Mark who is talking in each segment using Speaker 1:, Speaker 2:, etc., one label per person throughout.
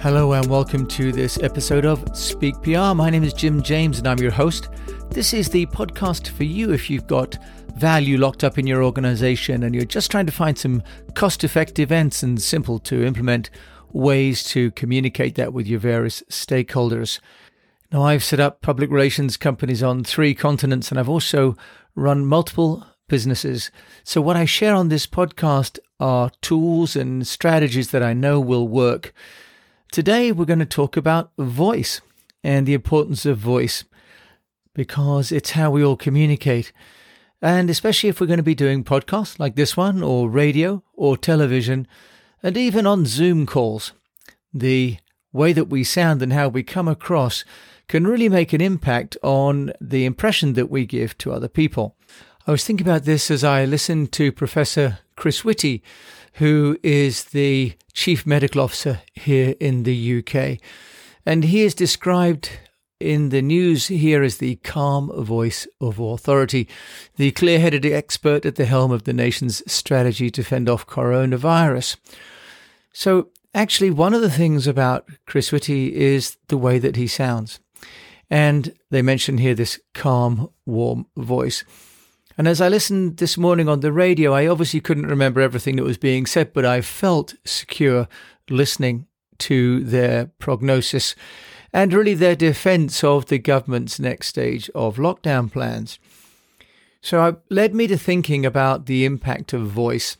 Speaker 1: Hello and welcome to this episode of Speak PR. My name is Jim James and I'm your host. This is the podcast for you if you've got value locked up in your organization and you're just trying to find some cost effective and simple to implement ways to communicate that with your various stakeholders. Now, I've set up public relations companies on three continents and I've also run multiple businesses. So, what I share on this podcast are tools and strategies that I know will work Today, we're going to talk about voice and the importance of voice because it's how we all communicate. And especially if we're going to be doing podcasts like this one, or radio, or television, and even on Zoom calls, the way that we sound and how we come across can really make an impact on the impression that we give to other people. I was thinking about this as I listened to Professor Chris Whitty who is the Chief Medical Officer here in the UK. And he is described in the news here as the calm voice of authority, the clear headed expert at the helm of the nation's strategy to fend off coronavirus. So, actually, one of the things about Chris Whitty is the way that he sounds. And they mention here this calm, warm voice. And as I listened this morning on the radio, I obviously couldn't remember everything that was being said, but I felt secure listening to their prognosis and really their defense of the government's next stage of lockdown plans. So it led me to thinking about the impact of voice.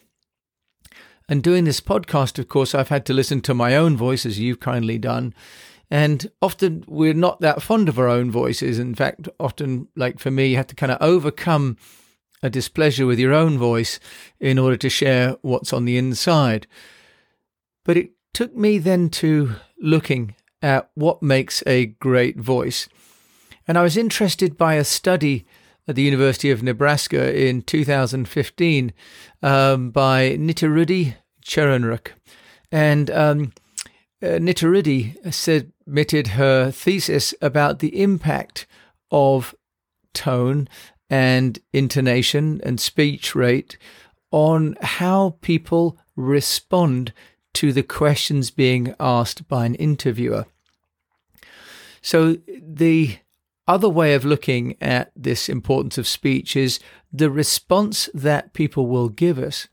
Speaker 1: And doing this podcast, of course, I've had to listen to my own voice, as you've kindly done. And often we're not that fond of our own voices. In fact, often, like for me, you have to kind of overcome a displeasure with your own voice in order to share what's on the inside. But it took me then to looking at what makes a great voice. And I was interested by a study at the University of Nebraska in 2015 um, by Nuttirudee Charoenruk. And um, uh, Nuttirudee submitted her thesis about the impact of tone and intonation and speech rate on how people respond to the questions being asked by an interviewer. So, the other way of looking at this importance of speech is the response that people will give us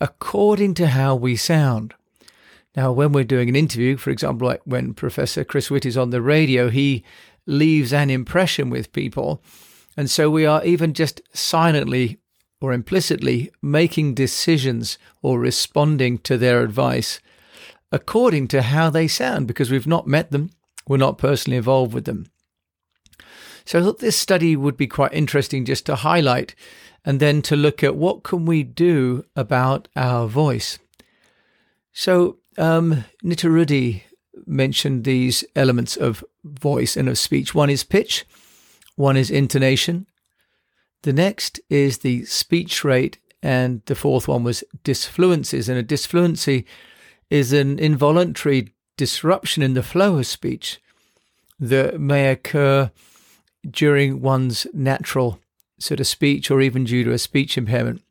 Speaker 1: according to how we sound. Now, when we're doing an interview, for example, like when Professor Chris Whitty is on the radio, he leaves an impression with people and so we are even just silently or implicitly making decisions or responding to their advice according to how they sound because we've not met them, we're not personally involved with them. So I thought this study would be quite interesting just to highlight and then to look at what can we do about our voice. So um, Nuttirudee mentioned these elements of voice and of speech. One is pitch, one is intonation. The next is the speech rate. And the fourth one was disfluencies. And a disfluency is an involuntary disruption in the flow of speech that may occur during one's natural sort of speech or even due to a speech impairment.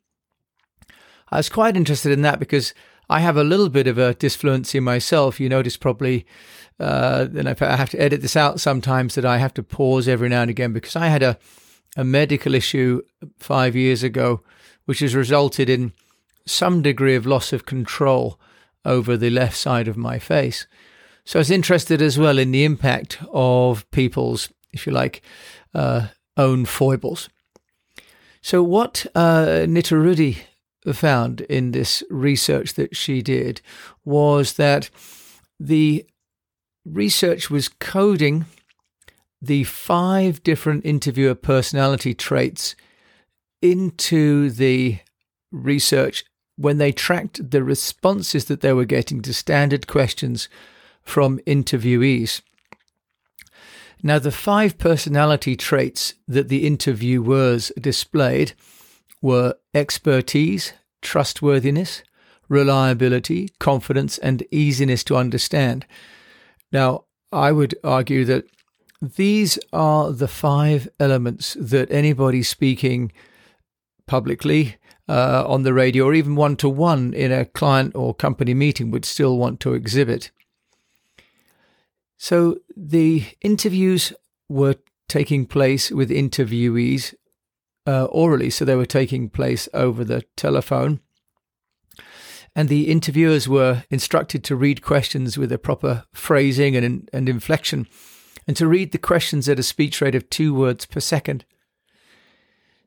Speaker 1: I was quite interested in that because I have a little bit of a disfluency myself. You notice probably uh, and I have to edit this out sometimes that I have to pause every now and again because I had a, a medical issue five years ago, which has resulted in some degree of loss of control over the left side of my face. So I was interested as well in the impact of people's, if you like, uh, own foibles. So what uh, Nuttirudee found in this research that she did was that the research was coding the five different interviewer personality traits into the research when they tracked the responses that they were getting to standard questions from interviewees. Now, the five personality traits that the interviewers displayed were expertise, trustworthiness, reliability, confidence, and easiness to understand. Now, I would argue that these are the five elements that anybody speaking publicly uh, on the radio or even one to one in a client or company meeting would still want to exhibit. So the interviews were taking place with interviewees uh, orally, so they were taking place over the telephone. And the interviewers were instructed to read questions with a proper phrasing and, and inflection, and to read the questions at a speech rate of two words per second.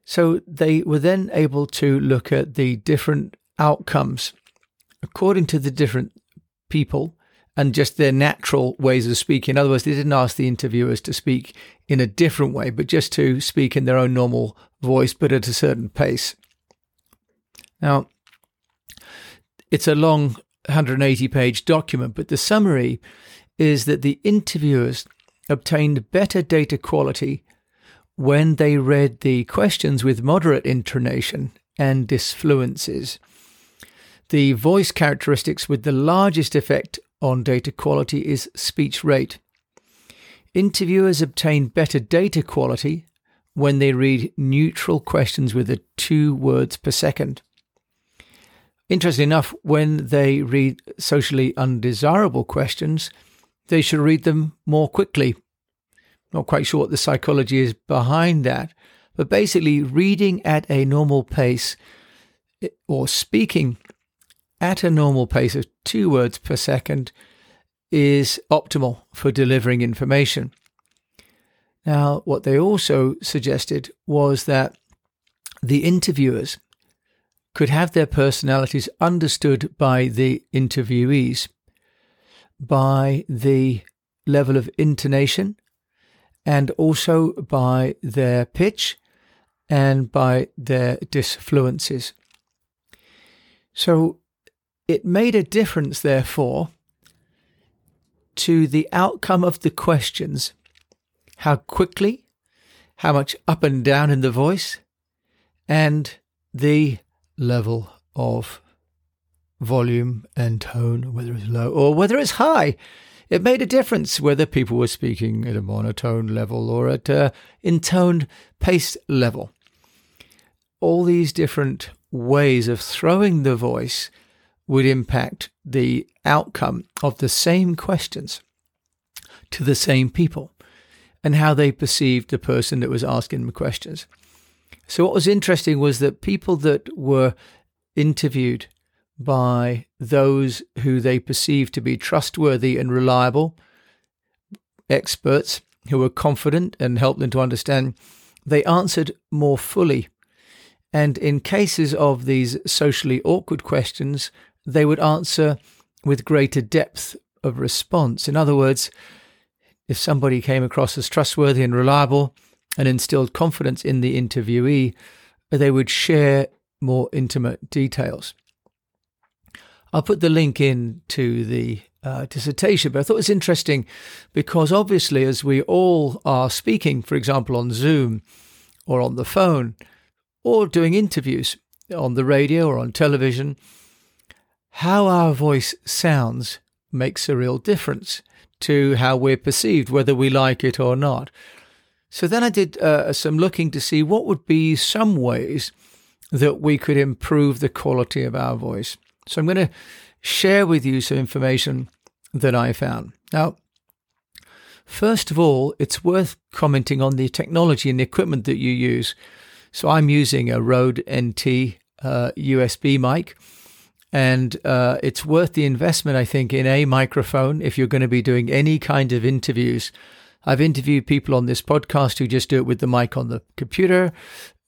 Speaker 1: So they were then able to look at the different outcomes according to the different people and just their natural ways of speaking. In other words, they didn't ask the interviewers to speak in a different way, but just to speak in their own normal voice, but at a certain pace. Now, it's a long 180 page document, but the summary is that the interviewers obtained better data quality when they read the questions with moderate intonation and disfluencies. The voice characteristics with the largest effect on data quality is speech rate. Interviewers obtain better data quality when they read neutral questions with a two words per second. Interestingly enough, when they read socially undesirable questions, they should read them more quickly. Not quite sure what the psychology is behind that, but basically, reading at a normal pace eh, or speaking at a normal pace of two words per second is optimal for delivering information. Now, what they also suggested was that the interviewers could have their personalities understood by the interviewees by the level of intonation and also by their pitch and by their disfluencies. So it made a difference, therefore, to the outcome of the questions how quickly, how much up and down in the voice, and the level of volume and tone, whether it's low or whether it's high. It made a difference whether people were speaking at a monotone level or at an intoned pace level. All these different ways of throwing the voice would impact the outcome of the same questions to the same people and how they perceived the person that was asking them questions. So, what was interesting was that people that were interviewed by those who they perceived to be trustworthy and reliable, experts who were confident and helped them to understand, they answered more fully. And in cases of these socially awkward questions, they would answer with greater depth of response. In other words, if somebody came across as trustworthy and reliable and instilled confidence in the interviewee, they would share more intimate details. I'll put the link in to the uh, dissertation, but I thought it was interesting because obviously, as we all are speaking, for example, on Zoom or on the phone or doing interviews on the radio or on television, how our voice sounds makes a real difference to how we're perceived, whether we like it or not. So then I did uh, some looking to see what would be some ways that we could improve the quality of our voice. So I'm going to share with you some information that I found. Now, first of all, it's worth commenting on the technology and the equipment that you use. So I'm using a Rode NT uh, USB mic. And uh, it's worth the investment, I think, in a microphone if you're going to be doing any kind of interviews. I've interviewed people on this podcast who just do it with the mic on the computer,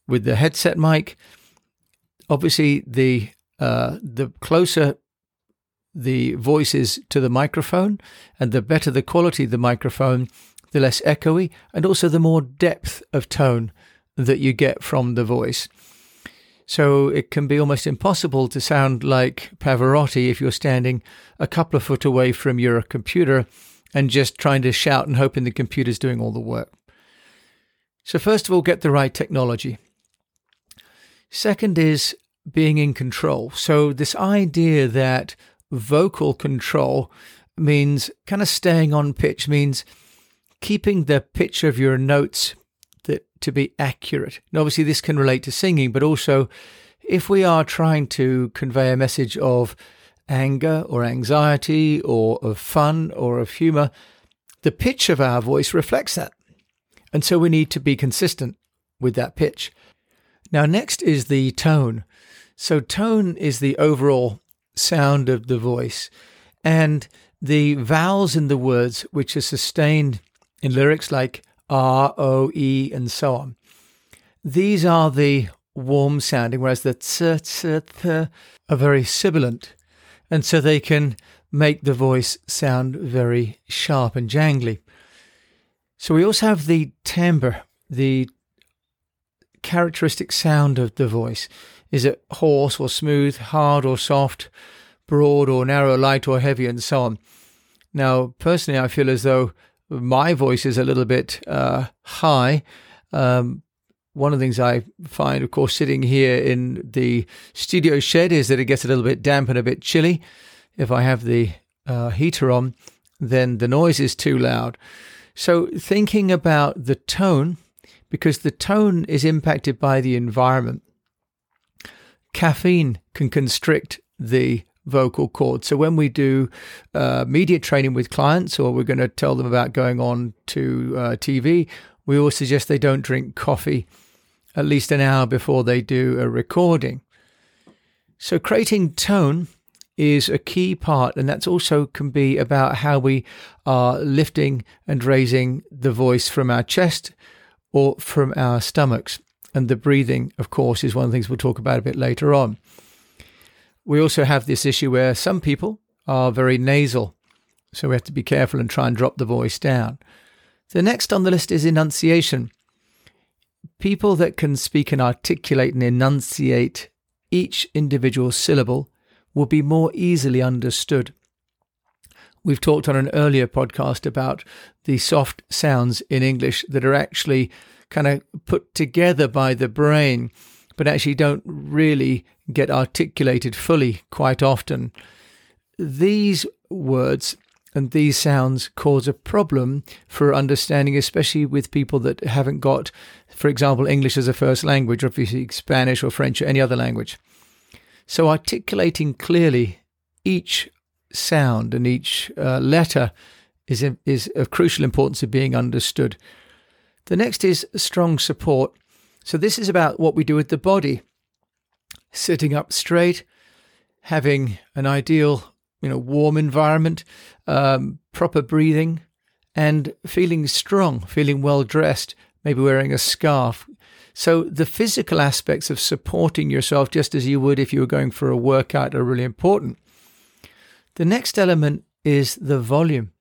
Speaker 1: with the headset mic. Obviously, the uh, the closer the voice is to the microphone, and the better the quality of the microphone, the less echoey, and also the more depth of tone that you get from the voice. So it can be almost impossible to sound like Pavarotti if you're standing a couple of foot away from your computer and just trying to shout and hoping the computer's doing all the work. So, first of all, get the right technology. Second is being in control. So, this idea that vocal control means kind of staying on pitch, means keeping the pitch of your notes that to be accurate. And obviously, this can relate to singing, but also if we are trying to convey a message of anger or anxiety or of fun or of humor, the pitch of our voice reflects that. And so we need to be consistent with that pitch. Now, next is the tone. So, tone is the overall sound of the voice. And the vowels in the words, which are sustained in lyrics like R, O, E, and so on, these are the warm sounding, whereas the t, t, th are very sibilant. And so they can make the voice sound very sharp and jangly. So we also have the timbre, the characteristic sound of the voice. Is it hoarse or smooth, hard or soft, broad or narrow, light or heavy, and so on? Now, personally, I feel as though my voice is a little bit uh, high. Um, one of the things I find, of course, sitting here in the studio shed is that it gets a little bit damp and a bit chilly if I have the uh, heater on, then the noise is too loud. So, thinking about the tone, because the tone is impacted by the environment, caffeine can constrict the vocal cords. So, when we do uh, media training with clients or we're going to tell them about going on to uh, TV, we always suggest they don't drink coffee at least an hour before they do a recording. So, creating tone is a key part, and that's also can be about how we are lifting and raising the voice from our chest or from our stomachs. And the breathing, of course, is one of the things we'll talk about a bit later on. We also have this issue where some people are very nasal, so we have to be careful and try and drop the voice down. The next on the list is enunciation. People that can speak and articulate and enunciate each individual syllable will be more easily understood. We've talked on an earlier podcast about the soft sounds in English that are actually kind of put together by the brain, but actually don't really get articulated fully quite often. These words and these sounds cause a problem for understanding, especially with people that haven't got, for example, English as a first language, or if you speak Spanish or French or any other language. So, articulating clearly each sound and each uh, letter is, is of crucial importance of being understood. The next is strong support. So, this is about what we do with the body sitting up straight, having an ideal, you know, warm environment, um, proper breathing, and feeling strong, feeling well dressed, maybe wearing a scarf, so the physical aspects of supporting yourself, just as you would if you were going for a workout, are really important. The next element is the volume.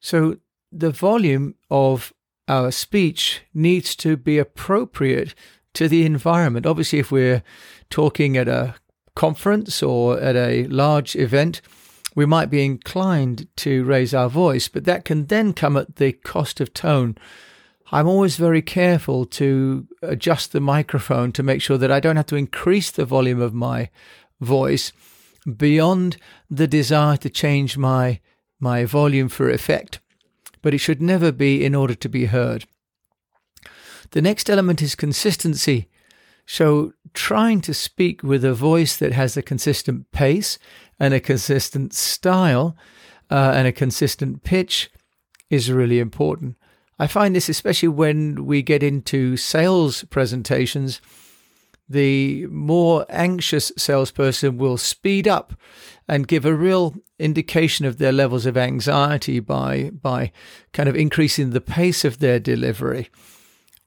Speaker 1: So the volume of our speech needs to be appropriate to the environment. Obviously, if we're talking at a conference or at a large event, we might be inclined to raise our voice, but that can then come at the cost of tone I'm always very careful to adjust the microphone to make sure that I don't have to increase the volume of my voice beyond the desire to change my my volume for effect. But it should never be in order to be heard. The next element is consistency. So, trying to speak with a voice that has a consistent pace and a consistent style uh, and a consistent pitch is really important. I find this especially when we get into sales presentations. The more anxious salesperson will speed up and give a real indication of their levels of anxiety by, by kind of increasing the pace of their delivery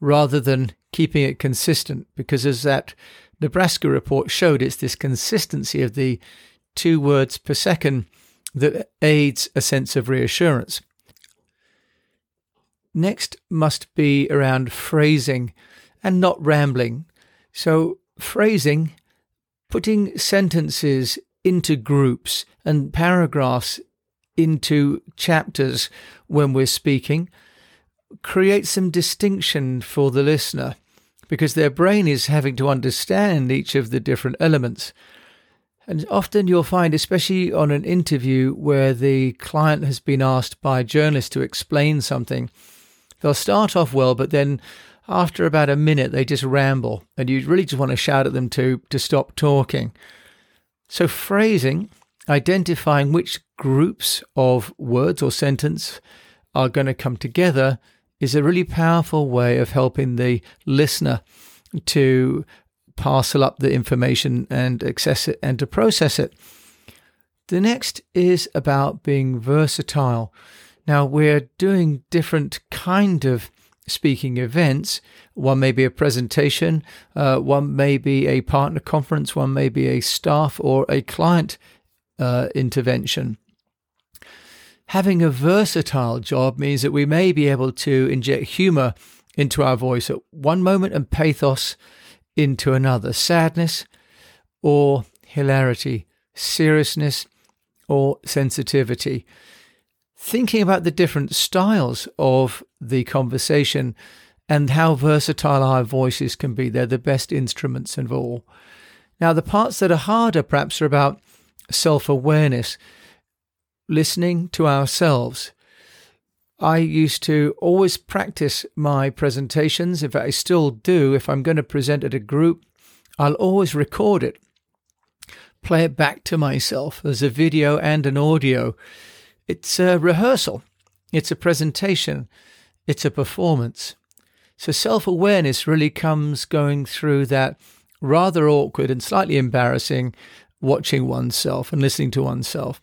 Speaker 1: rather than keeping it consistent. Because as that Nebraska report showed, it's this consistency of the two words per second that aids a sense of reassurance. Next must be around phrasing and not rambling. So, phrasing, putting sentences into groups and paragraphs into chapters when we're speaking creates some distinction for the listener because their brain is having to understand each of the different elements. And often you'll find, especially on an interview where the client has been asked by a journalist to explain something, They'll start off well, but then after about a minute, they just ramble, and you really just want to shout at them to, to stop talking. So, phrasing, identifying which groups of words or sentence are going to come together is a really powerful way of helping the listener to parcel up the information and access it and to process it. The next is about being versatile. Now we're doing different kind of speaking events. One may be a presentation, uh, one may be a partner conference, one may be a staff or a client uh, intervention. Having a versatile job means that we may be able to inject humor into our voice at one moment and pathos into another, sadness or hilarity, seriousness or sensitivity. Thinking about the different styles of the conversation and how versatile our voices can be. They're the best instruments of all. Now, the parts that are harder perhaps are about self awareness, listening to ourselves. I used to always practice my presentations. In fact, I still do. If I'm going to present at a group, I'll always record it, play it back to myself as a video and an audio. It's a rehearsal, it's a presentation, it's a performance. So self awareness really comes going through that rather awkward and slightly embarrassing watching oneself and listening to oneself.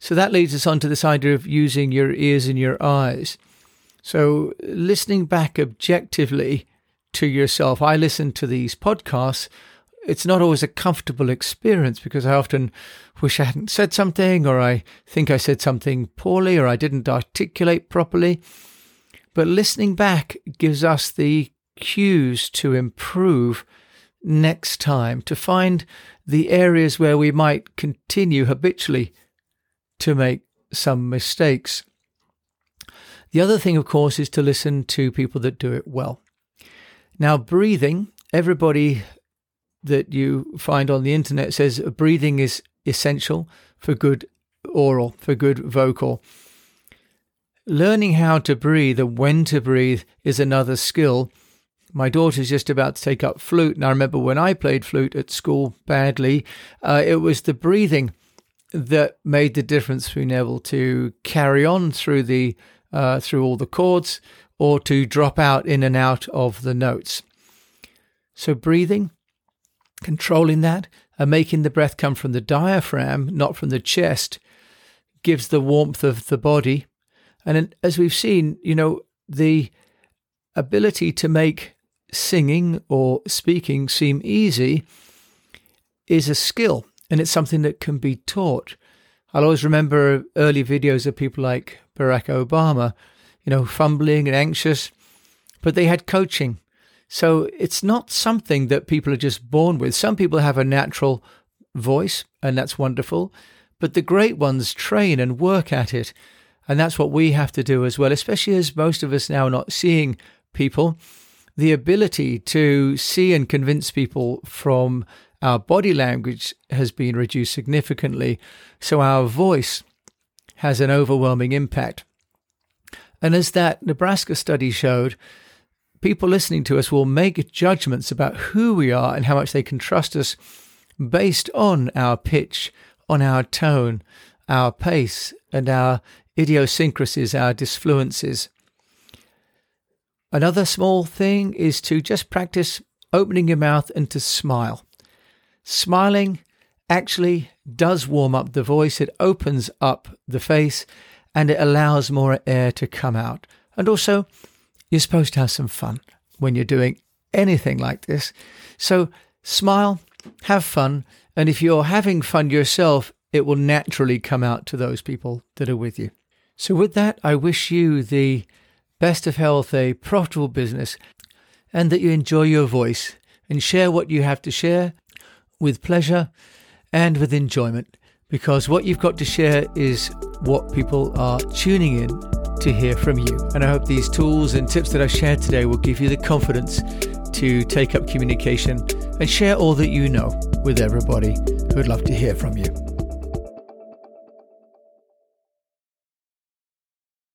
Speaker 1: So that leads us on to this idea of using your ears and your eyes. So listening back objectively to yourself. I listen to these podcasts. It's not always a comfortable experience because I often wish I hadn't said something, or I think I said something poorly, or I didn't articulate properly. But listening back gives us the cues to improve next time, to find the areas where we might continue habitually to make some mistakes. The other thing, of course, is to listen to people that do it well. Now, breathing, everybody that you find on the internet says breathing is essential for good oral, for good vocal. Learning how to breathe and when to breathe is another skill my daughter's just about to take up flute, and I remember when I played flute at school badly, uh, it was the breathing that made the difference being able to carry on through the uh, through all the chords or to drop out in and out of the notes. So breathing, controlling that, and making the breath come from the diaphragm, not from the chest, gives the warmth of the body. And as we've seen, you know, the ability to make singing or speaking seem easy is a skill and it's something that can be taught. I'll always remember early videos of people like Barack Obama, you know, fumbling and anxious, but they had coaching. So it's not something that people are just born with. Some people have a natural voice, and that's wonderful, but the great ones train and work at it. And that's what we have to do as well, especially as most of us now are not seeing people the ability to see and convince people from our body language has been reduced significantly. So our voice has an overwhelming impact. And as that Nebraska study showed, people listening to us will make judgments about who we are and how much they can trust us based on our pitch, on our tone, our pace, and our idiosyncrasies, our disfluencies. Another small thing is to just practice opening your mouth and to smile. Smiling actually does warm up the voice, it opens up the face, and it allows more air to come out. And also, you're supposed to have some fun when you're doing anything like this. So, smile, have fun, and if you're having fun yourself, it will naturally come out to those people that are with you. So, with that, I wish you the best of health, a profitable business, and that you enjoy your voice and share what you have to share with pleasure and with enjoyment. Because what you've got to share is what people are tuning in to hear from you. And I hope these tools and tips that I've shared today will give you the confidence to take up communication and share all that you know with everybody who'd love to hear from you.